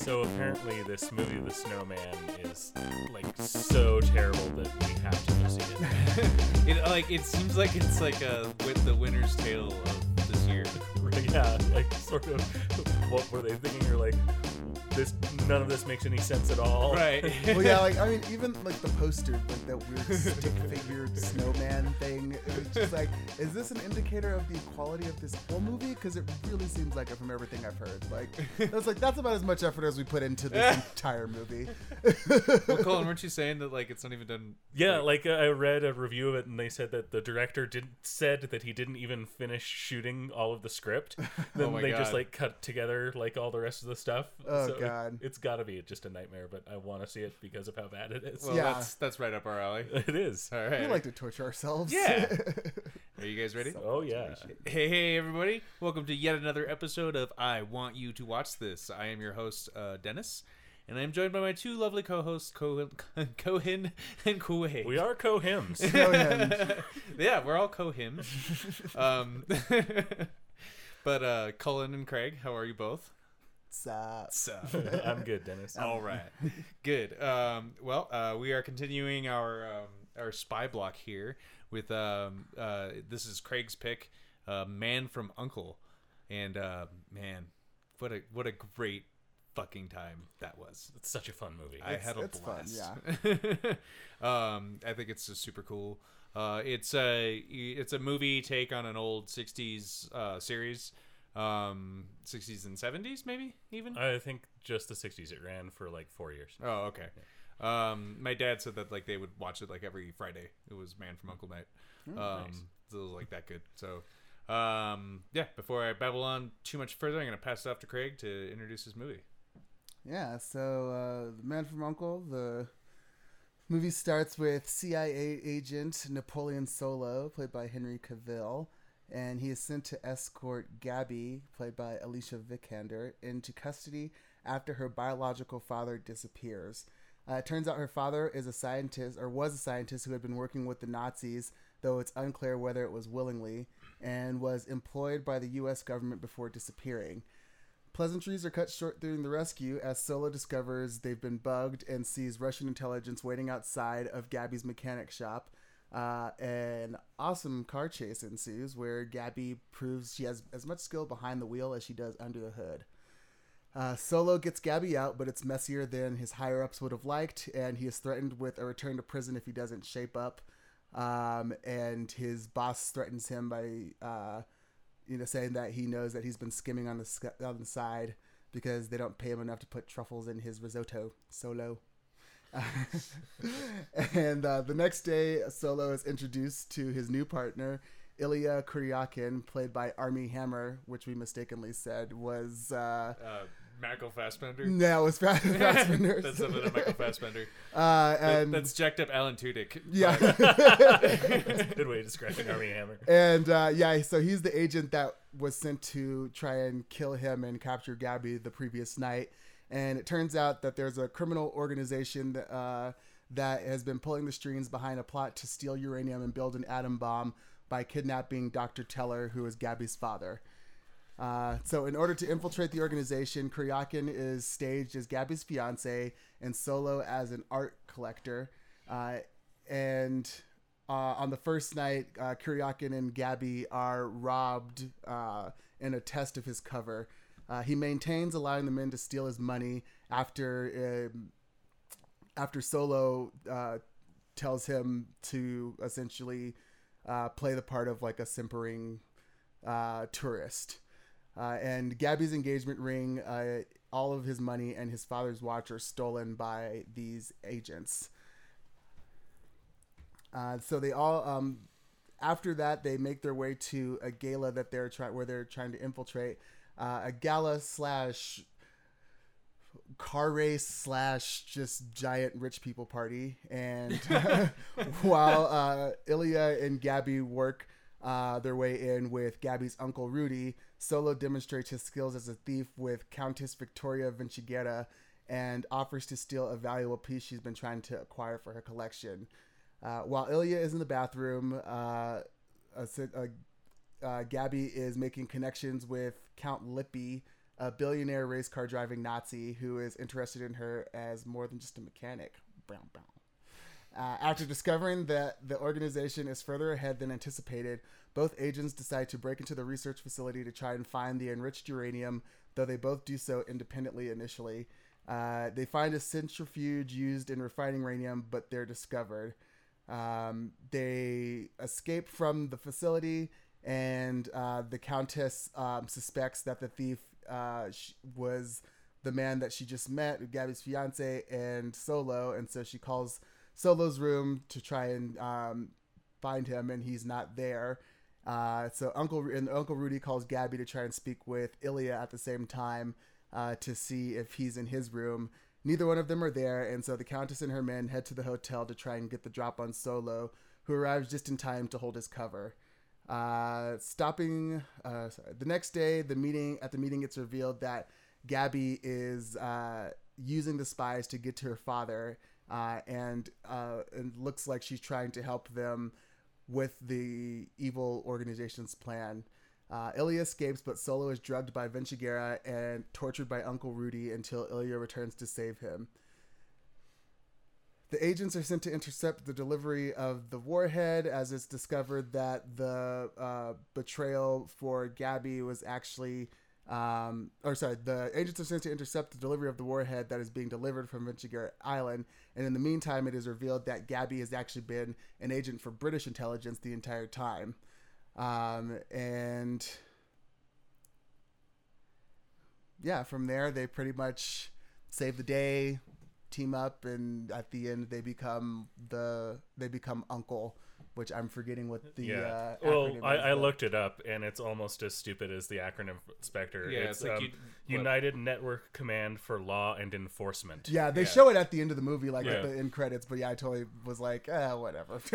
So apparently, this movie, The Snowman, is like so terrible that we have to see it. It like it seems like it's like a with the Winter's Tale of this year. yeah, like sort of. What were they thinking? Or like, this none of this makes any sense at all. Right. well, yeah, like I mean, even like the poster, like that weird stick figure snowman thing. It was just like, is this an indicator of the quality of this whole movie? Because it really seems like it from everything I've heard. Like, that's like that's about as much effort as we put into this entire movie. well, Colin, weren't you saying that like it's not even done? Yeah, like uh, I read a review of it, and they said that the director didn't said that he didn't even finish shooting all of the script. Then Oh my they just like cut together like all the rest of the stuff. Oh, So it- God. it's got to be just a nightmare. But I want to see it because of how bad it is. Well, Yeah. that's that's right up our alley. it is. All we like to torture ourselves. Yeah. Are you guys ready? Oh yeah. Hey, hey, everybody! Welcome to yet another episode of I Want You to Watch This. I am your host, uh, Dennis, and I'm joined by my two lovely co-hosts, Cohen, Cohen and Kuwait. We are co-hymns. Yeah, we're all co-hymns. um, but uh, Cullen and Craig, how are you both? Sup. So, I'm good, Dennis. all right, good. Um, well, uh, we are continuing our um, our spy block here with um, uh, this is Craig's pick, uh, "Man from Uncle," and uh, man, what a what a great fucking time that was. It's such a fun movie. I had a it's fun, blast. um, I think it's just super cool. Uh, it's a it's a movie take on an old '60s uh, series, um, '60s and '70s maybe even. I think just the '60s. It ran for like four years. Oh, okay. Um, my dad said that like they would watch it like every Friday. It was Man from Uncle Night. um, nice. so it was like that good. So, um, yeah. Before I babble on too much further, I'm gonna pass it off to Craig to introduce his movie. Yeah, so uh, The Man from Uncle, the movie starts with CIA agent Napoleon Solo, played by Henry Cavill, and he is sent to escort Gabby, played by Alicia Vikander, into custody after her biological father disappears. Uh, it turns out her father is a scientist, or was a scientist, who had been working with the Nazis, though it's unclear whether it was willingly, and was employed by the U.S. government before disappearing. Pleasantries are cut short during the rescue as Solo discovers they've been bugged and sees Russian intelligence waiting outside of Gabby's mechanic shop. Uh, an awesome car chase ensues where Gabby proves she has as much skill behind the wheel as she does under the hood. Uh, Solo gets Gabby out, but it's messier than his higher ups would have liked, and he is threatened with a return to prison if he doesn't shape up. Um, and his boss threatens him by uh, you know, saying that he knows that he's been skimming on the sc- on the side because they don't pay him enough to put truffles in his risotto. Solo. and uh, the next day, Solo is introduced to his new partner, Ilya Kuryakin, played by Armie Hammer, which we mistakenly said was uh, Uh, Michael Fassbender. no, it was Fast Fassbender. that's something of Michael Fassbender. uh, That- and that's jacked up Alan Tudyk. yeah. Good way of describing Armie Hammer. And uh, yeah, so he's the agent that was sent to try and kill him and capture Gabby the previous night. And it turns out that there's a criminal organization that, uh, that has been pulling the strings behind a plot to steal uranium and build an atom bomb by kidnapping Dr. Teller, who is Gabby's father. Uh, so, in order to infiltrate the organization, Kuryakin is staged as Gabby's fiance and Solo as an art collector. Uh, and uh, on the first night, uh, Kuryakin and Gabby are robbed uh, in a test of his cover. Uh, he maintains allowing the men to steal his money after um after Solo uh, tells him to essentially uh, play the part of like a simpering uh, tourist. Uh, and Gabby's engagement ring, uh, all of his money and his father's watch are stolen by these agents. Uh, so they all, um, after that, they make their way to a gala that they're where they're trying to infiltrate, uh, a gala slash car race slash just giant rich people party. And while uh, Ilya and Gabby work uh, their way in with Gabby's uncle Rudy, Solo demonstrates his skills as a thief with Countess Victoria Vinciguerra and offers to steal a valuable piece she's been trying to acquire for her collection. Uh, while Ilya is in the bathroom, uh, a, uh, uh, Gabby is making connections with Count Lippy, a billionaire race car driving Nazi who is interested in her as more than just a mechanic. Brown, brown. Uh, after discovering that the organization is further ahead than anticipated, both agents decide to break into the research facility to try and find the enriched uranium, though they both do so independently initially. Uh, they find a centrifuge used in refining uranium, but they're discovered. Um, they escape from the facility, and uh, the Countess um, suspects that the thief uh, was the man that she just met, Gabby's fiance, and Solo, and so she calls Solo's room to try and um, find him, and he's not there. Uh, so Uncle and Uncle Rudy calls Gabby to try and speak with Ilya at the same time uh, to see if he's in his room. Neither one of them are there, and so the Countess and her men head to the hotel to try and get the drop on Solo, who arrives just in time to hold his cover. Uh, stopping uh, the next day, the meeting at the meeting, it's revealed that Gabby is uh, using the spies to get to her father, uh, and uh, it looks like she's trying to help them with the evil organization's plan. Uh, Ilya escapes, but Solo is drugged by Vinciguerra and tortured by Uncle Rudy until Ilya returns to save him. The agents are sent to intercept the delivery of the warhead, as it's discovered that the uh, betrayal for Gabby was actually, um, or sorry, the agents are sent to intercept the delivery of the warhead that is being delivered from Vinciguerra Island. And in the meantime, it is revealed that Gabby has actually been an agent for British intelligence the entire time. Um, and yeah, from there they pretty much save the day, team up, and at the end they become the they become Uncle, which I'm forgetting what the yeah. uh, well, acronym I, is, I but- looked it up, and it's almost as stupid as the acronym Spectre. Yeah, it's, it's like um, you- what- United Network Command for Law and Enforcement. Yeah, they Yeah. show it at the end of the movie, like Yeah. at the end credits. But yeah, I totally was like, eh, whatever.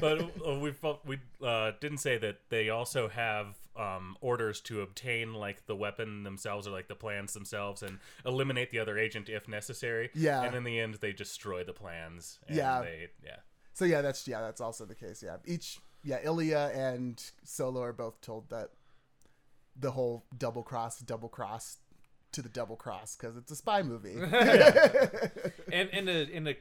but uh, we we uh, didn't say that they also have um, orders to obtain like the weapon themselves or like the plans themselves and eliminate the other agent if necessary. Yeah. and in the end they destroy the plans. And Yeah. they, yeah. so yeah, that's yeah, that's also the case. Yeah, each yeah, Ilya and Solo are both told that the whole double cross, double cross to the double cross because it's a spy movie. and in a in a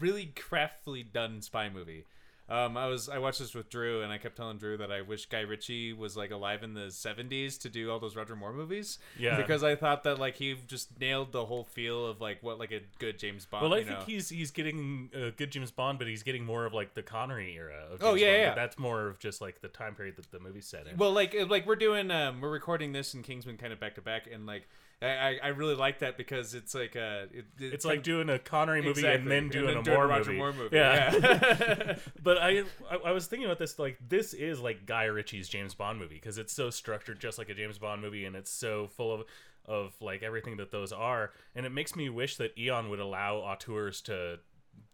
really craftily done spy movie. Um, I was I watched this with Drew, and I kept telling Drew that I wish Guy Ritchie was like alive in the '70s to do all those Roger Moore movies. Yeah. because I thought that like he just nailed the whole feel of like what like a good James Bond. Well, I think know? he's he's getting a good James Bond, but he's getting more of like the Connery era. Of Oh, yeah, Bond, yeah. That's more of just like the time period that the movie's set in. Well, like like we're doing um we're recording this and Kingsman kind of back to back, and like I I, really like that because it's like uh it, it's like doing a Connery movie Exactly. and then doing And a then Moore, a Roger movie. Moore movie, Yeah. yeah. but I, I I was thinking about this like this is like Guy Ritchie's James Bond movie because it's so structured just like a James Bond movie and it's so full of of like everything that those are and it makes me wish that Eon would allow auteurs to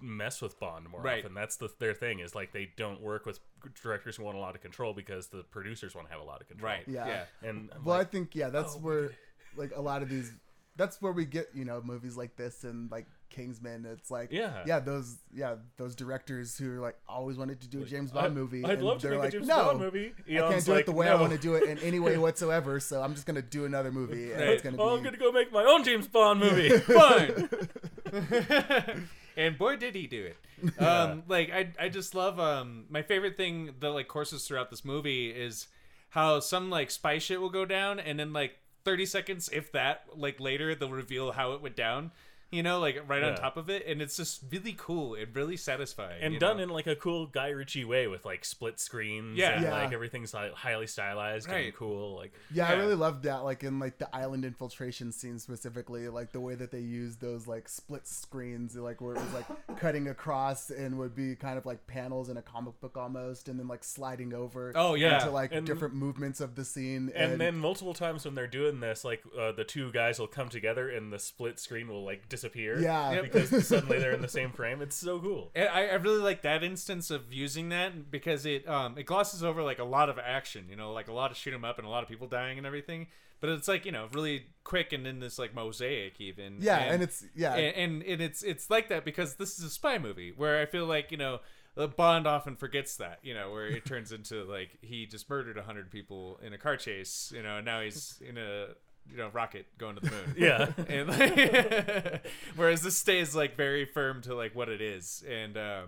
mess with Bond more Right. often. That's the their thing is like they don't work with directors who want a lot of control because the producers want to have a lot of control. right Yeah. yeah. And I'm well, like, I think yeah, that's oh, where like a lot of these. That's where we get you know movies like this and like Kingsman. It's like Yeah. yeah, those yeah those directors who are like always wanted to do a James Bond I- movie. I'd and love to they're make like, a James no, Bond movie. I can't do like, it the way I want to do it in any way whatsoever. So I'm just gonna do another movie, and it's gonna oh, be I'm gonna go make my own James Bond movie. fun. and boy did he do it. Um like I I just love um my favorite thing that like courses throughout this movie is how some like spy shit will go down and then like 30 seconds if that like later they'll reveal how it went down. You know, like right on top of it, and it's just really cool and really satisfying. and done know? in like a cool Guy Ritchie way with like split screens. Yeah. and, Yeah. like everything's highly stylized and Right. cool. Like Yeah, I really loved that. Like in like the island infiltration scene specifically, like the way that they used those like split screens, like where it was like cutting across and would be kind of like panels in a comic book almost, and then like sliding over. Oh, yeah. into like And- different movements of the scene. and, then multiple times when they're doing this, like uh, the two guys will come together and the split screen will like disappear. Yeah. Yep. because suddenly they're in the same frame. It's so cool. And I, I really like that instance of using that because it um it glosses over like a lot of action, you know, like a lot of shoot 'em up and a lot of people dying and everything. But it's like you know really quick and in this like mosaic even. yeah, and, it's yeah, and, and and it's it's like that because this is a spy movie where I feel like you know Bond often forgets that you know where it turns into like he just murdered a hundred people in a car chase, you know, and now he's in a you know rocket going to the moon. Yeah. and like, whereas this stays like very firm to like what it is and um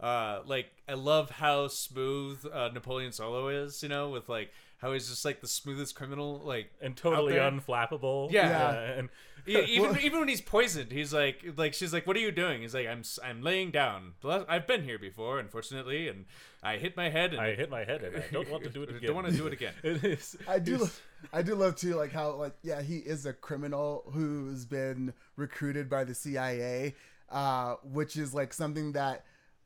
uh like i love how smooth uh napoleon solo is you know with like how he's just like the smoothest criminal like and totally unflappable. Yeah. Yeah. and E- even even when he's poisoned he's like like she's like what are you doing he's like i'm s- i'm laying down i've been here before unfortunately and i hit my head and I hit my head and I don't want to do it again. don't want to do it again It is. I do, it's- lo- I do love too, like how, like, yeah, he is a criminal who's been recruited by the CIA, uh, which is like something that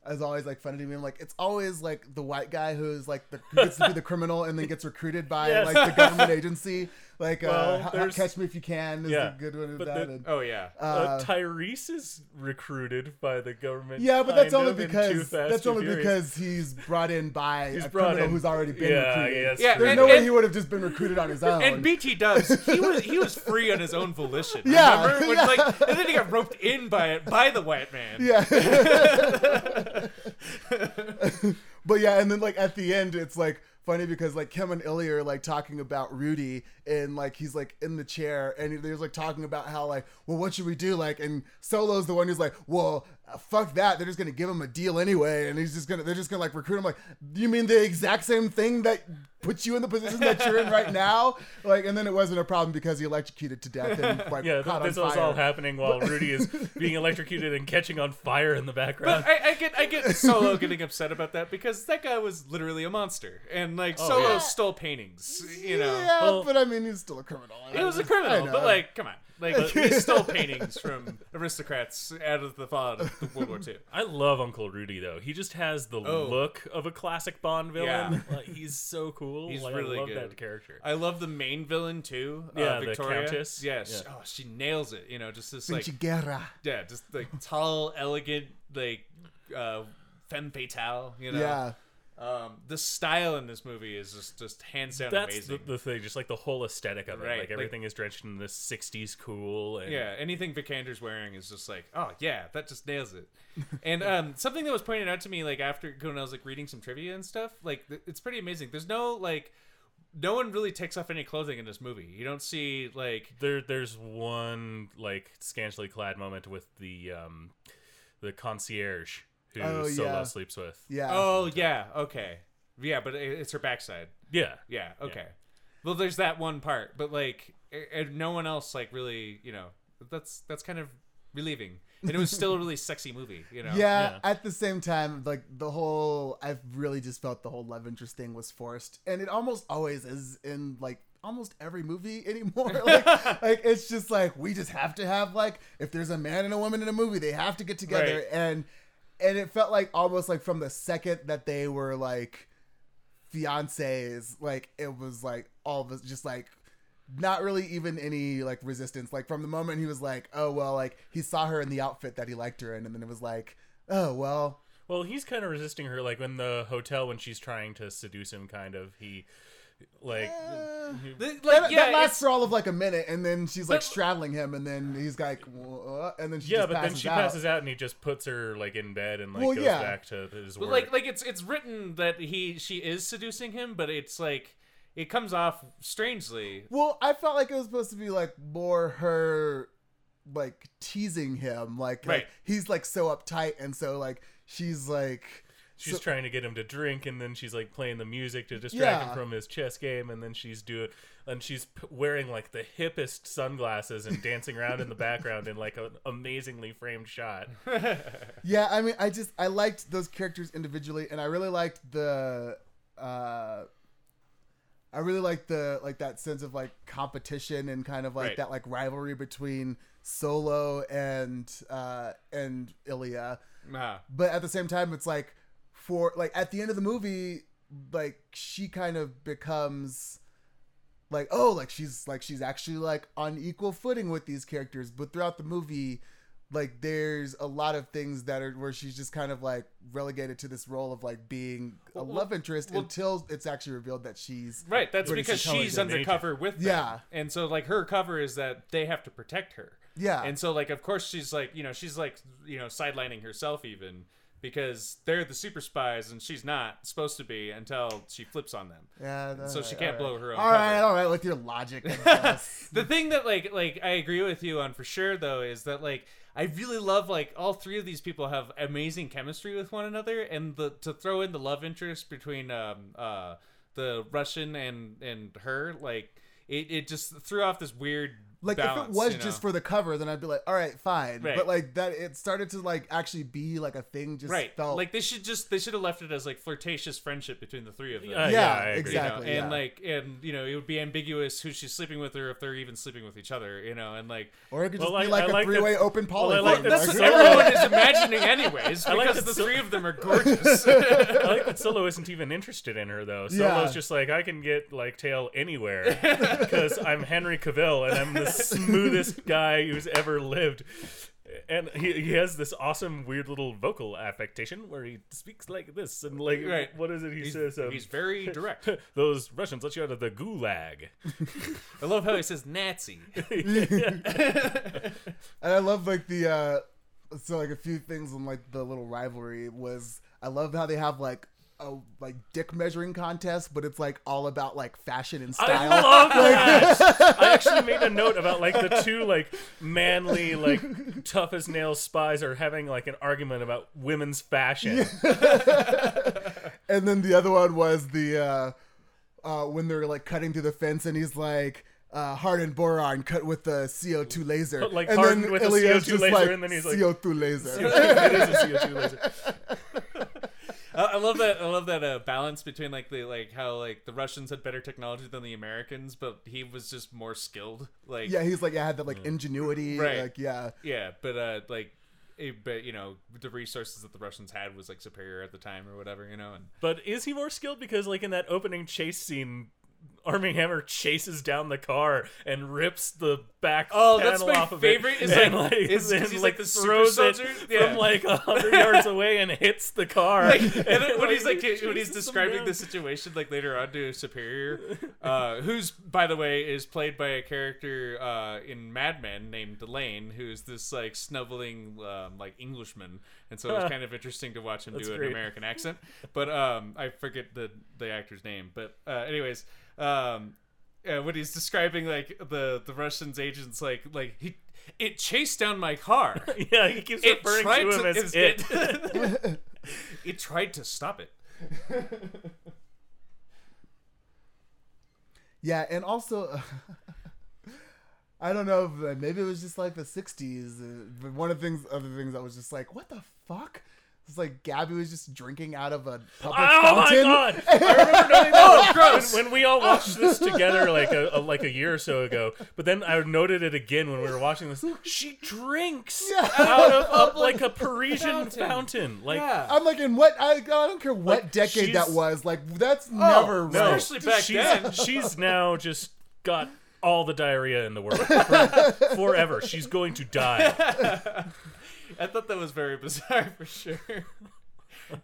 is always like funny to me. I'm like, it's always like the white guy who's like the who gets to be the criminal and then gets recruited by Yes. like the government agency, like Well, uh, H- H- there's- Catch Me If You Can is Yeah, a good one of that. the- and, oh yeah Uh, uh, Tyrese is recruited by the government. yeah, but that's only of, in Too because that's only Furious. because he's brought in by He's a criminal in- who's already been yeah, recruited. yeah, Yeah. There's and- no way he would have just been recruited on his own. and BT does. he was he was free on his own volition. Yeah, Remember? When, yeah. like, and then he got roped in by it by the white man. Yeah. but yeah, and then like at the end, it's like funny because like Kim and Ilya are like talking about Rudy and like he's like in the chair and there's like talking about how like well what should we do? Like and Solo's the one who's like well fuck that they're just gonna give him a deal anyway and he's just gonna they're just gonna like recruit him like you mean the exact same thing that puts you in the position that you're in right now like and then it wasn't a problem because he electrocuted to death and like Yeah, caught th- this on was fire. all happening while Rudy is being electrocuted and catching on fire in the background. But I, I get I get Solo getting upset about that because that guy was literally a monster, and like Oh, Solo yeah. stole paintings. You know, yeah Well- but I mean he's still a criminal he was a criminal, but like, come on, like he stole paintings from aristocrats out of the fallout of the World War II. I love Uncle Rudy though. He just has the Oh. look of a classic Bond villain. Yeah. Like, he's so cool. He's Like, really I love good. that character. I love the main villain too. Yeah, uh, the Victoria. Countess. Yes. Yeah. Oh, she nails it. You know, just this like Vinci yeah, just like tall, elegant, like uh, femme fatale. You know. Yeah. Um, the style in this movie is just just hands down That's amazing. the, the thing, just like the whole aesthetic of it. Right, Like like- everything is drenched in this '60s cool. And Yeah, anything Vikander's wearing is just like, oh yeah, that just nails it. and um, something that was pointed out to me like after when I was like reading some trivia and stuff, like th- it's pretty amazing. There's no like, no one really takes off any clothing in this movie. You don't see like, There, there's one like scantily clad moment with the um, the concierge who Oh, Solo yeah. sleeps with. Yeah. oh yeah, okay, yeah, but it's her backside. Yeah, Yeah, okay. Well, there's that one part, but like, a- and no one else like really, you know, that's that's kind of relieving. And it was still a really sexy movie, you know. Yeah, Yeah. at the same time, like the whole, I've really just felt the whole love interest thing was forced, and it almost always is in like almost every movie anymore. like, like it's just like we just have to have like if there's a man and a woman in a movie, they have to get together, Right. and and it felt like almost like from the second that they were like fiancés, like it was like all us just like not really even any like resistance. Like from the moment he was like, oh well, like he saw her in the outfit that he liked her in, and then it was like, oh well, Well, he's kind of resisting her, like in the hotel when she's trying to seduce him. Kind of, he like uh, he- The- that, yeah, that lasts for all of like a minute, and then she's like But- straddling him, and then he's like, "What?" and then she yeah, just but then passes she out. passes out, and he just puts her like in bed and like Well, goes yeah. back to his But work. like like it's it's written that he she is seducing him, but it's like it comes off strangely. Well, I felt like it was supposed to be like more her like teasing him, like, like Right. he's like so uptight, and so like she's like. She's so- trying to get him to drink, and then she's like playing the music to distract Yeah. him from his chess game, and then she's doing, and she's p- wearing like the hippest sunglasses and dancing around in the background in like an amazingly framed shot. Yeah, I mean, I just I liked those characters individually, and I really liked the, uh, I really liked the like that sense of like competition and kind of like Right. that like rivalry between Solo and uh and Ilya, Ah. but at the same time, it's like for like at the end of the movie, like she kind of becomes like oh like she's like she's actually like on equal footing with these characters but throughout the movie like there's a lot of things that are where she's just kind of like relegated to this role of like being a Well, love interest well- until it's actually revealed that she's Right, that's British because she's undercover with them. Yeah. And so like her cover is that they have to protect her. yeah And so like of course she's like, you know, she's like, you know, sidelining herself even because they're the super spies and she's not supposed to be until she flips on them. Yeah, So all she can't all blow her own All right, all right, with your logic. the thing that like like I agree with you on for sure though is that like I really love like all three of these people have amazing chemistry with one another and the to throw in the love interest between um uh the Russian and and her like it, it just threw off this weird like if it was you know? just for the cover, then I'd be like, all right, fine. Right. But like that, it started to like actually be like a thing. Just right felt like they should just they should have left it as like flirtatious friendship between the three of them Uh, yeah, yeah, I agree. you know, exactly. and yeah. like and you know it would be ambiguous who she's sleeping with or if they're even sleeping with each other you know and like or it could just Well, be I- like a like three-way open poly. I like that's what everyone is imagining anyways I like because the so- three of them are gorgeous I like that Solo isn't even interested in her though. Solo's Yeah. just like I can get like tail anywhere because I'm Henry Cavill and I'm the smoothest guy who's ever lived. And he, he has this awesome weird little vocal affectation where he speaks like this and like Right. what is it he he's, says? Um, he's very direct those Russians let you out of the gulag. I love how he says Nazi And I love like the uh so like a few things on like the little rivalry was I love how they have like a like dick measuring contest, but it's like all about like fashion and style. I love that. I actually made a note about like the two like manly like tough as nails spies are having like an argument about women's fashion. and then the other one was the uh uh when they're like cutting through the fence and he's like uh, hardened boron cut with the CO2 laser. Like and hardened with the CO2 laser, like, and then he's like- CO2 laser. it is a CO2 laser. I, I love that I love that uh, balance between like the like how like the Russians had better technology than the Americans but he was just more skilled like yeah, he's like, I had that like ingenuity. Right. Like, yeah. Yeah, but uh, like, it, but you know, the resources that the Russians had was like superior at the time or whatever, you know. And But is he more skilled because like in that opening chase scene, Armie Hammer chases down the car and rips the back Oh, panel that's my off of favorite, it, is, and, like- like, is- 'cause he's, like, like, the super throws it soldier? Yeah. from like a hundred yards away and hits the car. like, and then when he's like he when he's describing the situation like later on to Superior, uh, who's by the way is played by a character uh, in Mad Men named Delane, who's this like snubbling um, like Englishman, and so it's kind of interesting to watch him That's do great. an American accent. But um, I forget the the actor's name. But uh, anyways. Um, uh, when he's describing like the the Russians agents like like he it chased down my car. yeah, he keeps it referring tried to him as it. it. it tried to stop it. Yeah, and also, I don't know if uh, maybe it was just like the '60s. Uh, but one of the things, other things I was just like, what the fuck? It's like Gabby was just drinking out of a public Oh my fountain. god! I remember knowing that when, when we all watched this together like a, a like a year or so ago. But then I noted it again when we were watching this. She drinks Yeah. out of up like a Parisian Fountain. fountain. Like I'm like, in what? I, I don't care what Like, decade that was. Like, that's oh, never no, right. Especially back she's, then. she's now just got all the diarrhea in the world For- forever. She's going to die. I thought that was very bizarre for sure.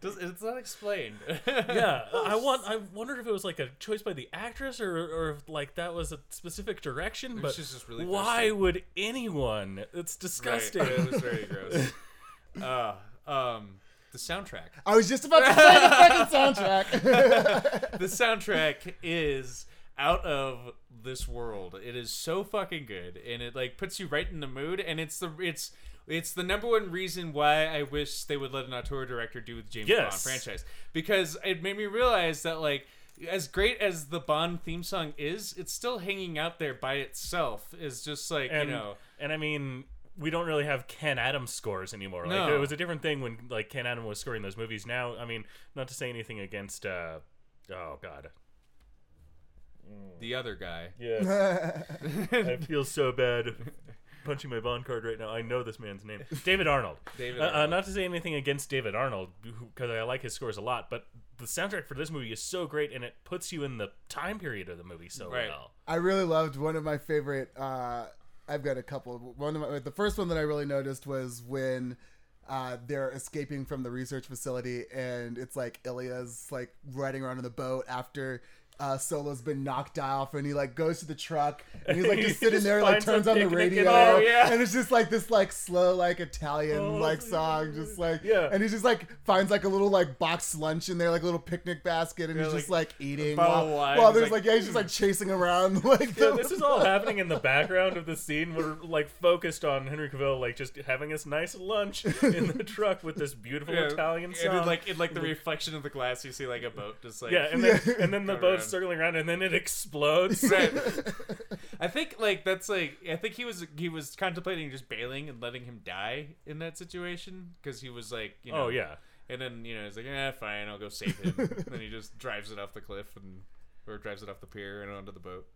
Does, it's not explained. Yeah, I want. I wondered if it was like a choice by the actress or or if like that was a specific direction. But she's just really why thirsty. would anyone? It's Right, disgusting. It was very gross. Uh, um, the soundtrack. I was just about to say the fucking soundtrack. The soundtrack is out of this world. It is so fucking good, and it like puts you right in the mood. And it's the it's it's the number one reason why I wish they would let an auteur director do the James Yes. Bond franchise because it made me realize that like as great as the Bond theme song is, it's still hanging out there by itself. Is just like and you know. and I mean. We don't really have Ken Adams scores anymore. Like No. it was a different thing when like Ken Adams was scoring those movies. Now, I mean, not to say anything against uh oh god. The other guy. Yes. I feel so bad punching my Bond card right now. I know this man's name. David Arnold. David Uh, uh, Arnold. not to say anything against David Arnold, because I like his scores a lot, but the soundtrack for this movie is so great and it puts you in the time period of the movie so Right. well. I really loved one of my favorite. Uh, I've got a couple. One of my, the first one that I really noticed was when uh, they're escaping from the research facility, and it's like Ilya's like riding around in the boat after uh, Solo's been knocked off, and he like goes to the truck, and he's like just sitting just there, like turns on the radio, there, yeah. and it's just like this like slow like Italian Oh, like song, just like Yeah. and he just like finds like a little like boxed lunch in there, like a little picnic basket, and Yeah, he's just like, like eating while, while he's there's like- like, yeah, he's just like chasing around like Yeah, this is all happening in the background of the scene. We're like focused on Henry Cavill, like just having his nice lunch in the truck with this beautiful Yeah, Italian and song. then, like in like the reflection of the glass, you see like a boat just like yeah, and then Yeah. and then the Go boat's around. Circling around, and then it explodes. Right. I think like that's like I think he was he was contemplating just bailing and letting him die in that situation because he was like you know. Oh yeah, and then you know he's like eh fine I'll go save him. Then he just drives it off the cliff and or drives it off the pier and onto the boat.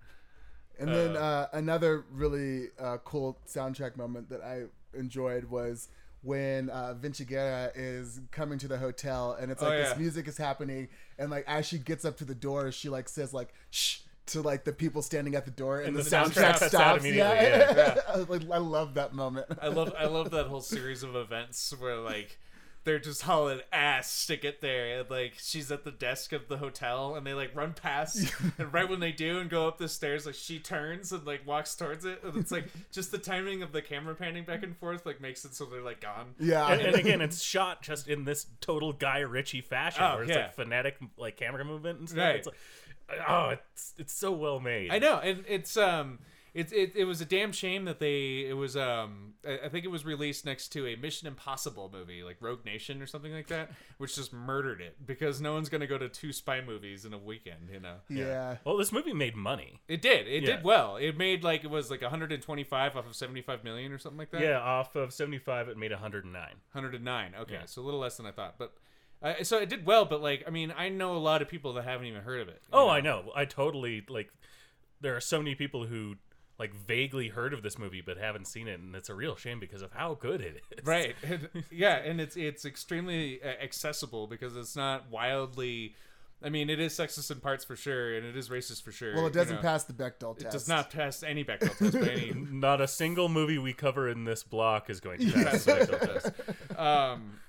And then Uh, uh, another really uh, cool soundtrack moment that I enjoyed was when uh, Vinciguerra is coming to the hotel, and it's Oh, like yeah. this music is happening, and like as she gets up to the door, she like says like "shh" to like the people standing at the door, and, And the, the soundtrack, soundtrack stops. immediately, Yeah, yeah. I, like, I love that moment. I love I love that whole series of events where like they're just hauling ass to get there and like she's at the desk of the hotel and they like run past and right when they do and go up the stairs like she turns and like walks towards it and it's like just the timing of the camera panning back and forth like makes it so they're like gone yeah, and, and again, it's shot just in this total Guy Ritchie fashion, Oh, where it's yeah. like phonetic like camera movement and stuff. Right. It's like, oh, it's it's so well made. I know, and it's um, it, it it was a damn shame that they it was um, I, I think it was released next to a Mission Impossible movie like Rogue Nation or something like that, which just murdered it because no one's gonna go to two spy movies in a weekend, you know. yeah. Well, this movie made money. It did. It Yeah. did well. It made like it was like 125 off of 75 million or something like that. Yeah, off of seventy five, it made hundred and nine. 109. Okay, Yeah. so a little less than I thought, but. Uh, so it did well, but like I mean, I know a lot of people that haven't even heard of it. Oh, know? I know. I totally like. There are so many people who like vaguely heard of this movie but haven't seen it, and it's a real shame because of how good it is. right And- yeah and it's it's extremely uh, accessible because it's not wildly i mean it is sexist in parts for sure and it is racist for sure Well, it doesn't know. pass the Bechdel test. it does not pass any Bechdel test by any Not a single movie we cover in this block is going to pass the Bechdel test. um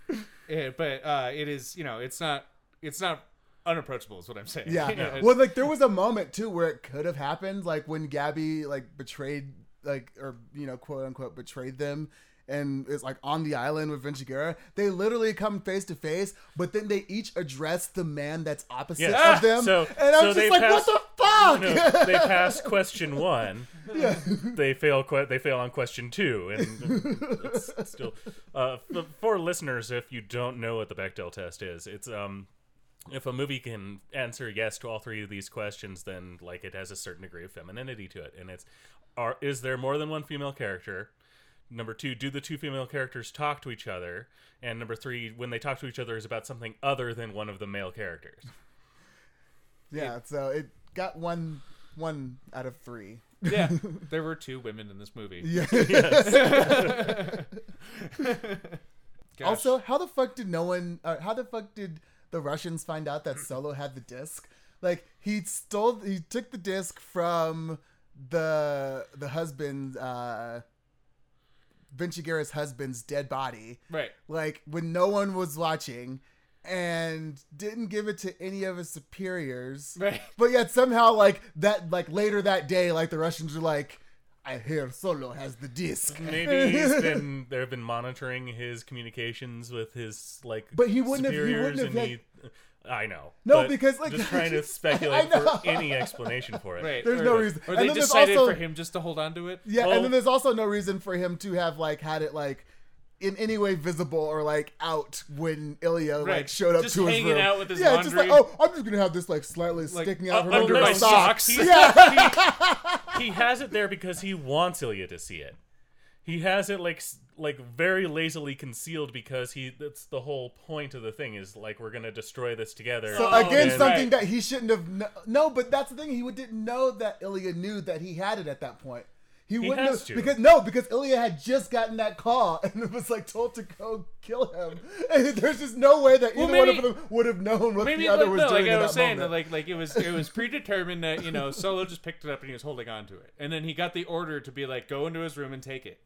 yeah, but uh it is you know it's not it's not unapproachable is what i'm saying Yeah. It's- Well, like there was a moment too where it could have happened, like when Gabby like betrayed, like or you know, quote unquote, betrayed them, and is like on the island with Vinciguerra. They literally come face to face, but then they each address the man that's opposite Yeah. of them, So- and I'm so just they like, pass- what the fuck? No, they pass question one. yeah. They fail. They fail on question two, and it's still uh, for listeners. If you don't know what the Bechdel test is, it's um, if a movie can answer yes to all three of these questions, then like it has a certain degree of femininity to it, and it's are is there more than one female character? Number two, do the two female characters talk to each other? And number three, when they talk to each other, is about something other than one of the male characters. yeah. So it got one, one out of three. yeah there were two women in this movie Yeah. Gosh. Also, how the fuck did no one? Uh, how the fuck did the Russians find out that Solo had the disc? Like he stole, he took the disc from the the husband, uh, Vinciguerra's husband's dead body. right Like when no one was watching, and didn't give it to any of his superiors. right But yet somehow, like that, like later that day, like the Russians are like, "I hear Solo has the disc. Maybe he's been they've been monitoring his communications with his like. But he wouldn't have- he wouldn't have and he- I know. No, but because, like, just trying to speculate for any explanation for it. right There's or, no reason. or And they then decided also- for him just to hold on to it Yeah, Well- and then there's also no reason for him to have like had it like in any way visible or like out when Ilya like showed up Just to his room just hanging out with his yeah, it's just like, oh, I'm just gonna have this like slightly Like, sticking out uh, from under under my socks. socks. Yeah, He has it there because he wants Ilya to see it. He has it like like very lazily concealed because he that's the whole point of the thing is like we're gonna destroy this together. so Oh, again, something right. that he shouldn't have. kn- No, but that's the thing. He didn't know that Ilya knew that he had it at that point. He, wouldn't has have to. because no, because Ilya had just gotten that call and it was like told to go kill him. And there's just no way that Well, either one of them would have known what Maybe the other like, was no, doing like I was saying, moment. that, like like it was it was predetermined that you know Solo just picked it up and he was holding on to it, and then he got the order to be like go into his room and take it.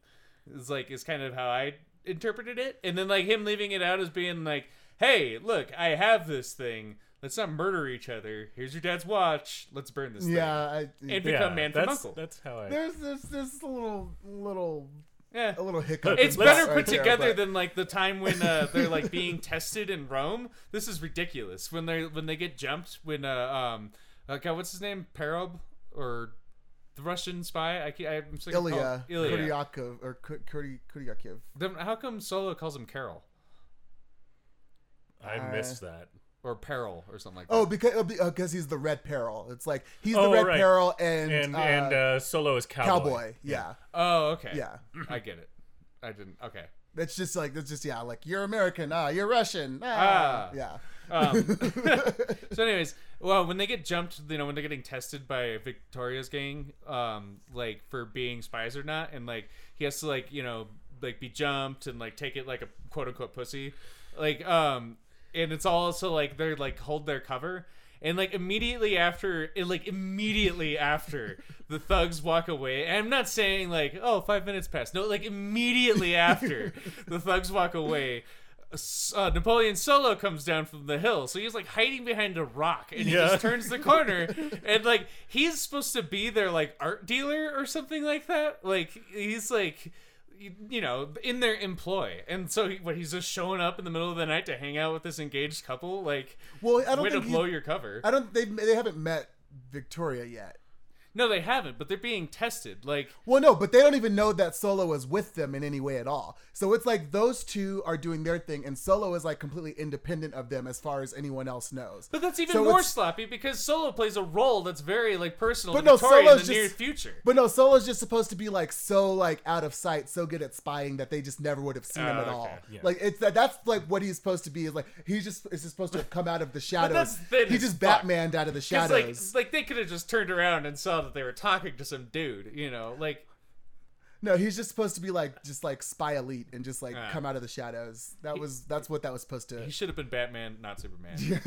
It's like is kind of how I interpreted it, and then like him leaving it out as being like, hey, look, I have this thing, let's not murder each other. Here's your dad's watch. Let's burn this Yeah, I, thing. And Yeah, become man from that's, uncle. That's how I. there's there's there's a little little Yeah. a little hiccup. It's better that put right there, together but- than like the time when uh, they're like being tested in Rome. This is ridiculous. When they when they get jumped when uh, um uh, God, what's his name Perob or the Russian spy? I can't, I'm sick of call- Ilya, Ilya. Kuryakov or Kur- Kur- Kuryakov. Then how come Solo calls him Carol I Uh, missed that. Or Peril or something like that? Oh, because because he's the Red Peril. It's like he's the Oh, Red right. Peril and And uh, and uh, Solo is cowboy. Cowboy. Yeah, oh, okay. yeah. I get it. I didn't. Okay. That's just like that's just yeah. Like you're American. Ah, you're Russian. Ah, Ah. yeah. Um, so, anyways, well, when they get jumped, you know, when they're getting tested by Victoria's gang, um, like for being spies or not, and like he has to like you know like be jumped and like take it like a quote unquote pussy, like um, and it's also like they're like hold their cover. And like immediately after, it, like immediately after the thugs walk away, and I'm not saying like oh five minutes passed. No, like immediately after the thugs walk away, uh, Napoleon Solo comes down from the hill, so he's like hiding behind a rock, and he Yeah. just turns the corner, and like he's supposed to be their like art dealer or something like that. Like he's like, you, you know, in their employ, and so he, what he's just showing up in the middle of the night to hang out with this engaged couple. Like, Well, I don't way to blow your cover. I don't. They they haven't met Victoria yet. No, they haven't, but they're being tested. Like, Well, no, but they don't even know that Solo is with them in any way at all. So it's like those two are doing their thing, and Solo is like completely independent of them as far as anyone else knows. but that's even So more sloppy because Solo plays a role that's very like personal But to no, Victoria in Solo's the near future. But no, Solo's just supposed to be like so like out of sight, so good at spying that they just never would have seen him Oh, at okay. all. Yeah. Like it's that that's like what he's supposed to be is like he's just is just supposed to have come out of the shadows. he just. Batmaned out of the shadows. like, like they could have just turned around and saw that they were talking to some dude, you know, like no, he's just supposed to be like just like spy elite and just like Ah. come out of the shadows. That was that's what that was supposed to. he should have been Batman, not Superman.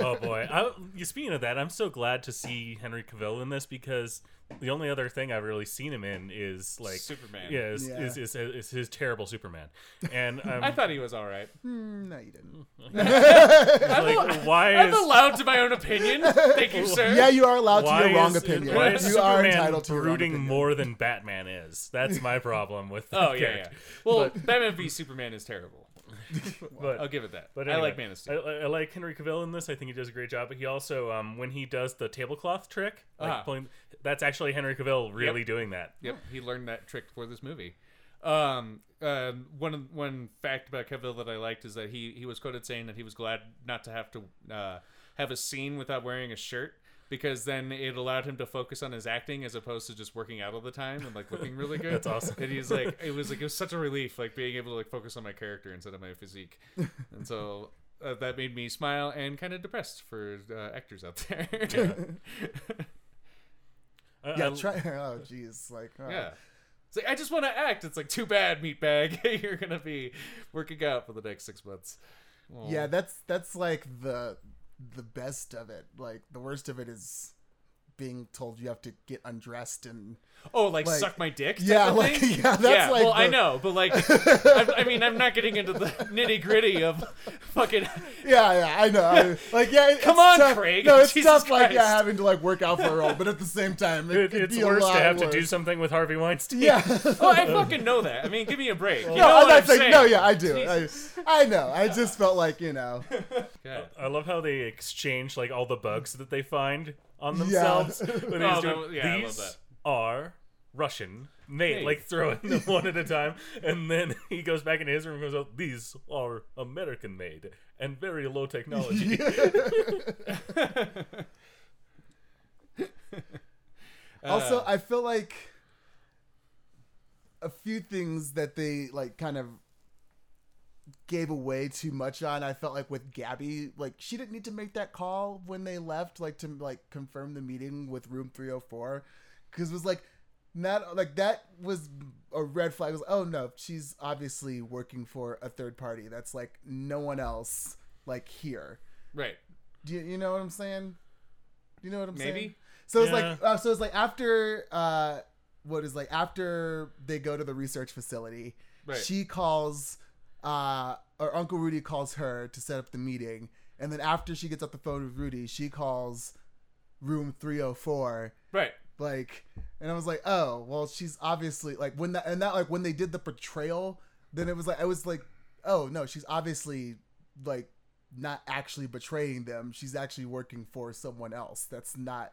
oh boy! I, you- speaking of that, I'm so glad to see Henry Cavill in this because the only other thing I've really seen him in is like Superman. Yeah, is, Yeah. Is, is, is his terrible Superman, and um, I thought he was all right. Hmm, no, you didn't. like why I'm is allowed to my own opinion. Thank you, sir. Yeah, you are allowed to why your wrong opinion. Why is you are entitled to your wrong brooding opinion. more than Batman is? That's my problem with. Oh that yeah, yeah. character. Well, Batman v Superman is terrible. But I'll give it that. But I like Man of Steel. I, I like Henry Cavill in this. I think he does a great job. But he also, um, when he does the tablecloth trick, like Uh-huh. pulling, that's actually Henry Cavill really Yep. doing that. Yep, he learned that trick for this movie. Um, uh, one one fact about Cavill that I liked is that he he was quoted saying that he was glad not to have to uh, have a scene without wearing a shirt because then it allowed him to focus on his acting as opposed to just working out all the time and like looking really good. That's awesome. And he's like, it was like it was such a relief, like being able to like focus on my character instead of my physique, and so. Uh, that made me smile and kind of depressed for uh, actors out there. I- Yeah, I- try. Oh, jeez, like oh. Yeah. It's like I just want to act. It's like too bad, meatbag. You're gonna be working out for the next six months. Oh. Yeah, that's that's like the the best of it. Like the worst of it is being told you have to get undressed and Oh, like, like- suck my dick. Yeah, like- thing? yeah, that's yeah. like Well, I know, but like, I, I mean, I'm not getting into the nitty gritty of fucking. yeah, yeah, I know. I, like yeah, it- Come on, tough. Craig. No, it's Jesus tough. Like yeah, having to like work out for a role, but at the same time, it, it- could it's be a worse to lot have to do something with Harvey Weinstein. Yeah. Oh, I fucking know that. I mean, give me a break. You no, know I'm what not I'm saying, saying? no. Yeah, I do. I, I know. I just felt like you know. God. I love how they exchange like all the bugs that they find on themselves. When Oh, he's that doing, was- yeah, I love These that. are Russian made, Made. like throwing them one at a time, and then he goes back into his room and goes, oh, "These are American made and very low technology." Also, uh, I feel like a few things that they like kind of gave away too much on. I felt like with Gabby, like she didn't need to make that call when they left, like to like confirm the meeting with Room Three Hundred Four, because it was like not like that was a red flag. It was oh no, she's obviously working for a third party. That's like no one else like here. Right. Do you, you know what I'm saying? Do you know what I'm saying? Maybe. So it's Yeah. like uh, so it's like after uh what is like after they go to the research facility, Right. she calls uh or Uncle Rudy calls her to set up the meeting. And then after she gets off the phone with Rudy, she calls room 304 Right. like and i was like oh well she's obviously like when that and that like when they did the portrayal then it was like i was like oh no she's obviously like not actually betraying them. She's actually working for someone else that's not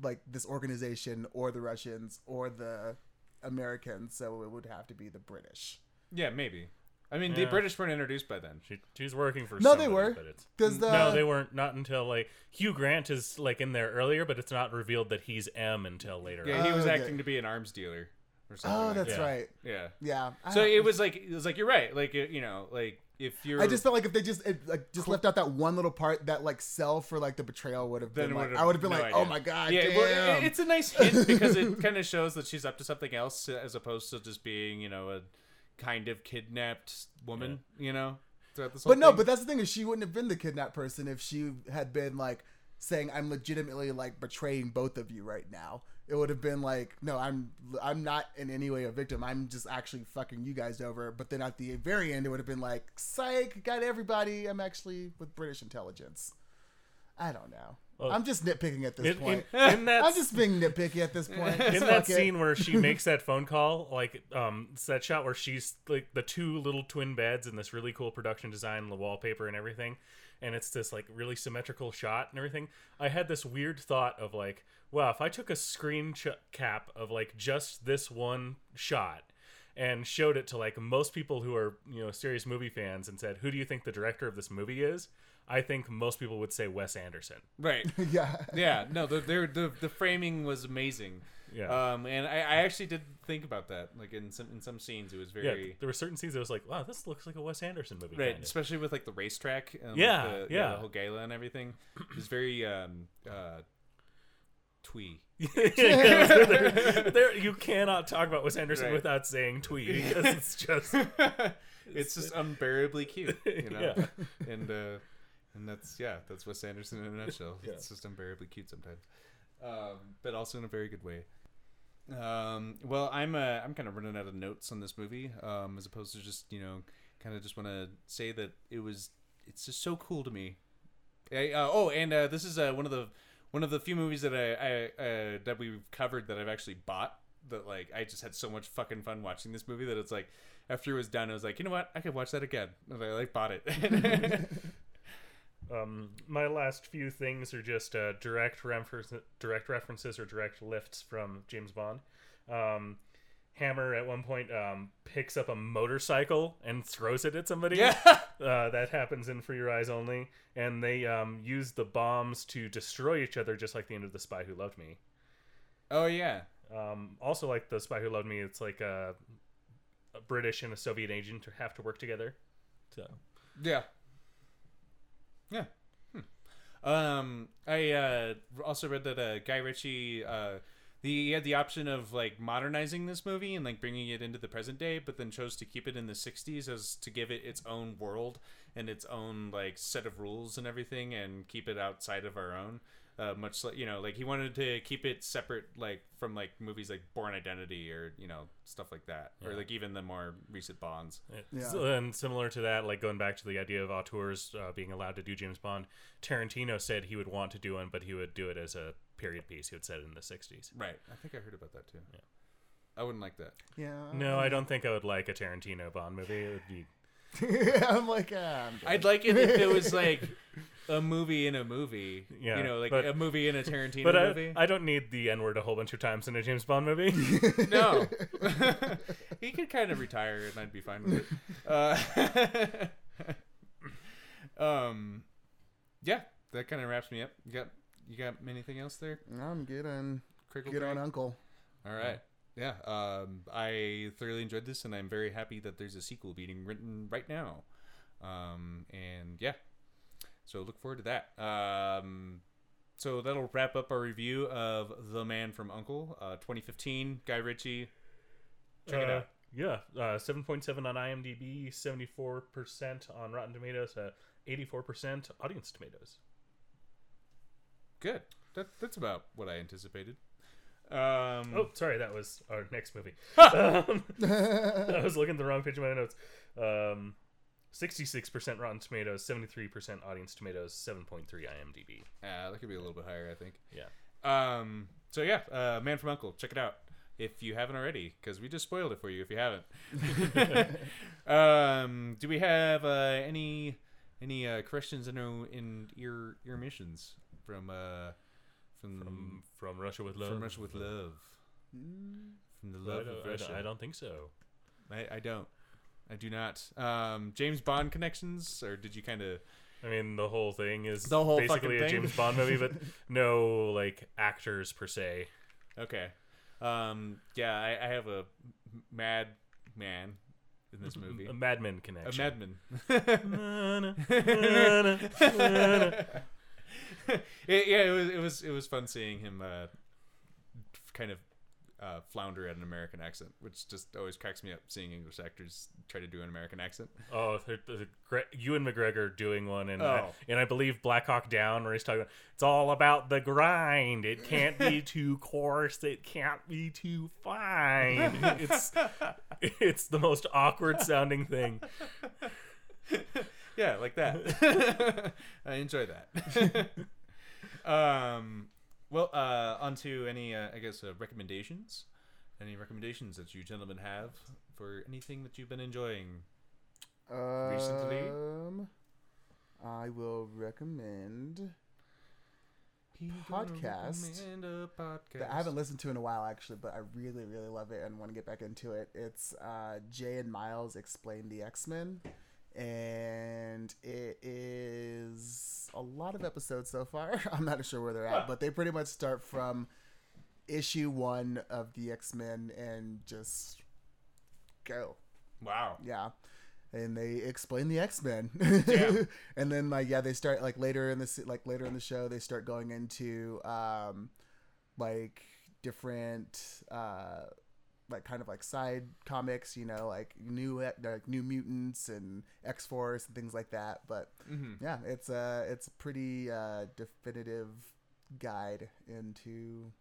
like this organization or the russians or the americans. So it would have to be the british. Yeah, maybe. I mean, the Yeah. British weren't introduced by then. She, she's working for. No, they somebody, were. But it's, because the no, they weren't. Not until like Hugh Grant is like in there earlier, but it's not revealed that he's M until later. Yeah, on. he was Oh, okay. acting to be an arms dealer or something. oh like that's Yeah. right that. yeah. yeah I So don't- it was like it was like you're right. Like it- you know, like if you're I just felt like if they just it, like just left out that one little part that like sell for like the betrayal would have been like would've I would have been no like idea. oh my god yeah, damn. well, it- it's a nice hint because it kind of shows that she's up to something else as opposed to just being you know a kind of kidnapped woman. You know, throughout this whole But no, thing. but that's the thing is she wouldn't have been the kidnapped person if she had been like saying I'm legitimately like betraying both of you right now. It would have been like, no, I'm I'm not in any way a victim. I'm just actually fucking you guys over. But then at the very end, it would have been like, psych, got everybody. I'm actually with British intelligence. I don't know. I'm just nitpicking at this in, in, point. in that I'm just being nitpicky at this point. in Fuck that it. scene where she makes that phone call, like um, it's that shot where she's like the two little twin beds and this really cool production design, the wallpaper and everything, and it's this like really symmetrical shot and everything. I had this weird thought of like, wow, if I took a screen ch- cap of like just this one shot and showed it to like most people who are you know serious movie fans and said, who do you think the director of this movie is? I think most people would say Wes Anderson. right. yeah. Yeah, no, the the the, the framing was amazing. Yeah. Um, and I, I actually did think about that. Like in some in some scenes, it was very. yeah, very there were certain scenes that was like, wow, this looks like a Wes Anderson movie. right, kinda. especially with like the racetrack. And, like, Yeah, the, yeah. the whole gala and everything. It was very um uh twee. Yeah, there- there- you cannot talk about Wes Anderson Right. without saying twee because it's just it's just unbearably cute, you know. Yeah. And uh, and that's yeah, that's Wes Anderson in a nutshell. Yeah. It's just unbearably cute sometimes, um, but also in a very good way. Um, well, I'm uh, I'm kind of running out of notes on this movie, um, as opposed to just you know, kind of just want to say that it was it's just so cool to me. I, uh, oh, and uh, this is uh, one of the one of the few movies that I, I uh, that we've covered that I've actually bought. That like I just had so much fucking fun watching this movie that it's like after it was done, I was like, you know what, I could watch that again. And I like bought it. um, my last few things are just uh, direct reference, direct references or direct lifts from James Bond. Um, Hammer at one point um, picks up a motorcycle and throws it at somebody. yeah. Uh, that happens in For Your Eyes Only, and they um, use the bombs to destroy each other, just like the end of The Spy Who Loved Me. Oh yeah. Um, also, like The Spy Who Loved Me, it's like a, a British and a Soviet agent have to work together. So Yeah. Yeah. Hmm. Um, I uh, also read that uh, Guy Ritchie uh, the, he had the option of like modernizing this movie and like bringing it into the present day, but then chose to keep it in the '60s as to give it its own world and its own like set of rules and everything, and keep it outside of our own. Uh, much like you know, like he wanted to keep it separate, like from like movies like Bourne Identity or you know stuff like that, or like even the more recent Bonds. It's- Yeah. And similar to that, like going back to the idea of auteurs uh, being allowed to do James Bond, Tarantino said he would want to do one, but he would do it as a period piece. He would set it in the 60s. Right. I think I heard about that too. Yeah. I wouldn't like that. Yeah. No, I don't think I would like a Tarantino Bond movie. It would be. I'm like, ah, I'm. I'd like it if it was like a movie in a movie. Yeah, You know, like but- a movie in a Tarantino But I, movie. I don't need the N word a whole bunch of times in a James Bond movie. no. he could kind of retire and I'd be fine with it. Uh, um yeah, that kind of wraps me up. You got you got anything else there? I'm good on Crickle good on Uncle. All right. Yeah, um, I thoroughly enjoyed this, and I'm very happy that there's a sequel being written right now. Um, and yeah, so look forward to that. Um, so that'll wrap up our review of The Man from Uncle, uh, 2015. Guy Ritchie. Check it Uh, out. Yeah, uh, 7.7 on IMDb, 74% on Rotten Tomatoes, uh, 84% audience tomatoes. Good. That, that's about what I anticipated. Um, Oh, sorry, that was our next movie. um, I was looking at the wrong page of my notes. Um, 66% Rotten Tomatoes, 73% Audience Tomatoes, 7.3 IMDb. Uh, that could be a little bit higher, I think. Yeah. Um. So yeah, uh, Man from Uncle, check it out if you haven't already, because we just spoiled it for you if you haven't. um. Do we have uh, any any uh, questions in in your your missions from uh from From, from Russia with Love. from Russia with love Mm, from the I love don't, of I Russia? don't- I don't think so. I, I don't. I do not. Um, James Bond connections, or did you kind of? I mean, the whole thing is The whole basically a? James Bond movie, but no like actors per se. Okay. Um, yeah, I, I have a mad man in this movie. A Mad Men A madman. yeah, it was it was it was fun seeing him uh, kind of uh, flounder at an American accent, which just always cracks me up seeing English actors try to do an American accent. Oh, the, the, Gre- Ewan McGregor doing one, and I, Oh. and I believe Black Hawk Down, where he's talking about it's all about the grind. It can't be too coarse. It can't be too fine. It's it's the most awkward sounding thing. Yeah, like that. I enjoy that. um, well, uh, on to any, uh, I guess, uh, recommendations. Any recommendations that you gentlemen have for anything that you've been enjoying? Recently? Um, I will recommend. Podcast Recommend a podcast. that I haven't listened to in a while actually, but I really really love it and want to get back into it. It's uh, Jay and Miles explain the X Men, and it is a lot of episodes so far. I'm not sure where they're at, but they pretty much start from issue one of the X Men and just go. Wow. Yeah. And they explain the X Men, Yeah. and then like yeah, they start like later in the like later in the show they start going into um, like different uh, like kind of like side comics, you know, like new like New Mutants and X Force and things like that. But Mm-hmm. yeah, it's a it's a pretty uh, definitive guide into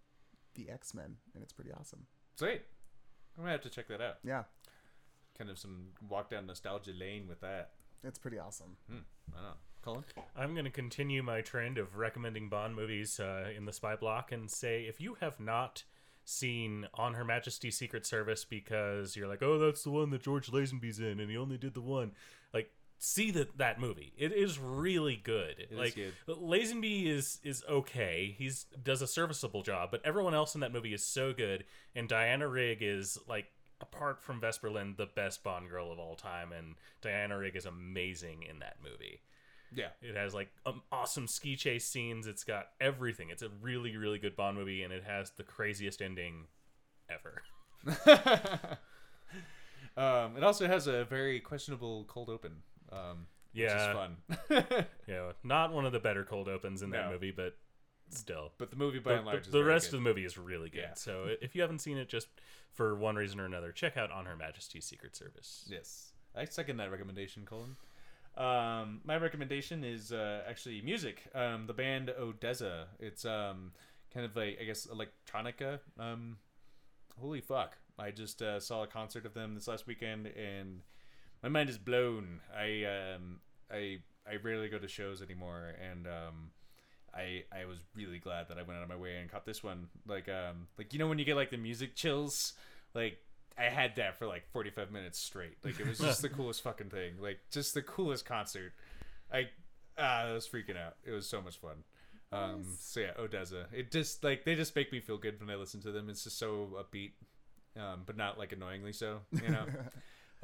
the X Men, and it's pretty awesome. Sweet. I'm gonna have to check that out. Yeah, Kind of some walk down nostalgia lane with that. it's pretty awesome. Hmm. I don't know. Colin. I'm going to continue my trend of recommending Bond movies uh, in the spy block and say if you have not seen On Her Majesty's Secret Service because you're like, oh, that's the one that George Lazenby's in and he only did the one, like, see that that movie. It is really good. is like good. Lazenby is is okay. He's does a serviceable job, but everyone else in that movie is so good. And Diana Rigg is like apart from Vesper Lynd, the best Bond girl of all time, and Diana Rigg is amazing in that movie. Yeah. It has like um, awesome ski chase scenes. It's got everything. It's a really, really good Bond movie, and it has the craziest ending ever. um, it also has a very questionable cold open. Um, Yeah. which is fun. Yeah, not one of the better cold opens in that No. movie, but still. but the movie by The, and large, the- is the very rest good. of the movie is really good. Yeah. So if you haven't seen it, just for one reason or another, check out On Her Majesty's Secret Service. Yes, I second that recommendation, Colin. Um, my recommendation is uh, actually music. Um, the band ODESZA. It's um, kind of like I guess electronica. Um, holy fuck! I just uh, saw a concert of them this last weekend, and my mind is blown. I um, I I rarely go to shows anymore, and um, I I was really glad that I went out of my way and caught this one. Like um, like you know when you get like the music chills, like I had that for like 45 minutes straight. Like it was just the coolest fucking thing. Like just the coolest concert. I ah, I was freaking out. It was so much fun. Um, Nice. so yeah, ODESZA. It just like they just make me feel good when I listen to them. It's just so upbeat, um, but not like annoyingly so. You know,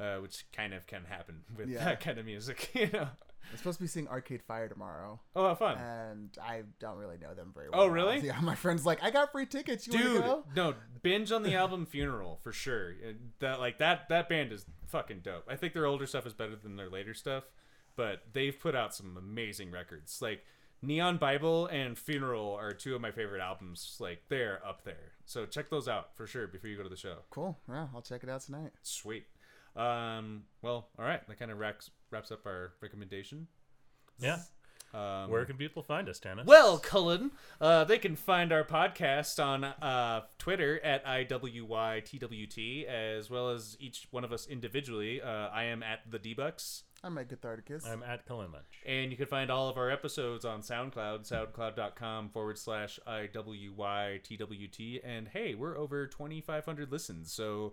uh, which kind of can happen with Yeah. that kind of music. You know. I'm supposed to be seeing Arcade Fire tomorrow, Oh, how fun. and I don't really know them very well. Oh, really? Yeah, my friend's like, I got free tickets. You Dude, go? no, binge on the album Funeral for sure. Uh, That like that that band is fucking dope. I think their older stuff is better than their later stuff, but they've put out some amazing records. Like Neon Bible and Funeral are two of my favorite albums. Like they're up there. So check those out for sure before you go to the show. Cool. Yeah, I'll check it out tonight. Sweet. Um, well, all right. That kind of wraps wraps up our recommendation. Yeah. Um, Where can people find us, Tannis? Well, Cullen, uh, they can find our podcast on uh, Twitter at IWYTWT, as well as each one of us individually. Uh, I am at the Debucks. I'm at Catharticus. I'm at Cullen Munch. And you can find all of our episodes on SoundCloud, soundcloud.com forward slash IWYTWT. And hey, we're over 2,500 listens. So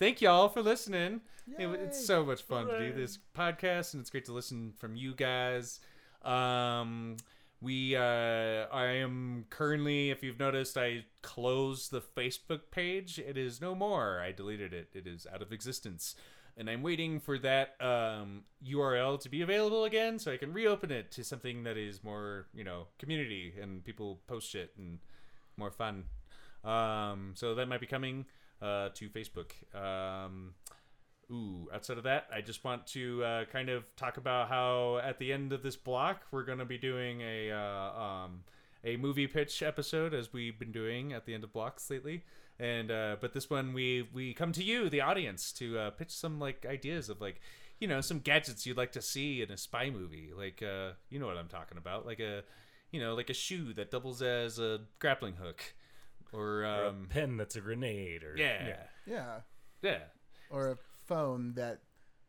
thank y'all for listening. It- it's so much fun to do this podcast, and it's great to listen from you guys. Um, we, uh, I am currently, if you've noticed, I closed the Facebook page. It is no more. I deleted it. It is out of existence. And I'm waiting for that um, URL to be available again so I can reopen it to something that is more, you know, community and people post shit and more fun. Um, so that might be coming uh, to Facebook. Um, ooh, outside of that, I just want to uh, kind of talk about how at the end of this block we're going to be doing a uh, um, a movie pitch episode as we've been doing at the end of blocks lately. And uh, but this one we we come to you, the audience, to uh, pitch some like ideas of like you know some gadgets you'd like to see in a spy movie, like uh, you know what I'm talking about, like a you know like a shoe that doubles as a grappling hook, or Or um, a pen that's a grenade. Or yeah, yeah. yeah, Or a phone that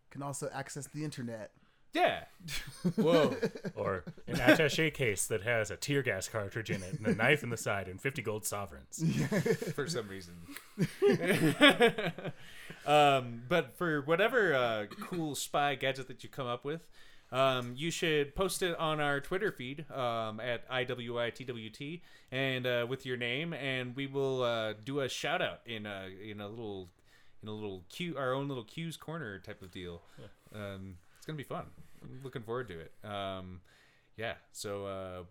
can also access the internet. yeah. Whoa. Or an attaché case that has a tear gas cartridge in it and a knife in the side and 50 gold sovereigns. for some reason. um, but for whatever uh, cool spy gadget that you come up with, um, you should post it on our Twitter feed um, at IWITWT and uh, with your name, and we will uh, do a shout out in a in a little in a little Q our own little Q's corner type of deal. Um, it's gonna be fun. I'm looking forward to it. Um, yeah, so uh,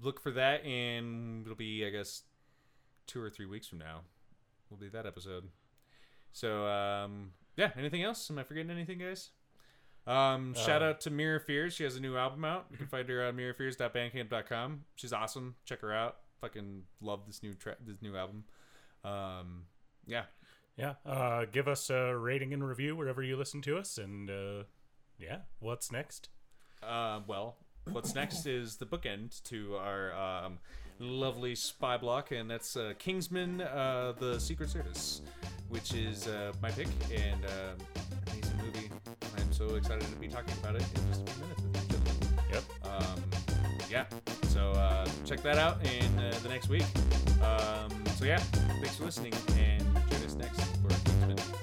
look for that, and it'll be I guess two or three weeks from now will be that episode. So um, yeah, anything else? Am I forgetting anything, guys? Um, shout Uh, out to Mirror Fears. She has a new album out. You can find her on mirrorfears.bandcamp.com. She's awesome. Check her out. Fucking love this new tra- this new album. Um, yeah. Yeah. Uh, give us a rating and review wherever you listen to us. And uh, yeah, what's next? Uh, well, what's next is the bookend to our um, lovely spy block, and that's uh, Kingsman: uh, The Secret Service, which is uh, my pick and uh, amazing movie. I'm so excited to be talking about it in just a few minutes. Yep. Um, yeah. So uh, check that out in uh, the next week. Um, so yeah, thanks for listening, and join us next for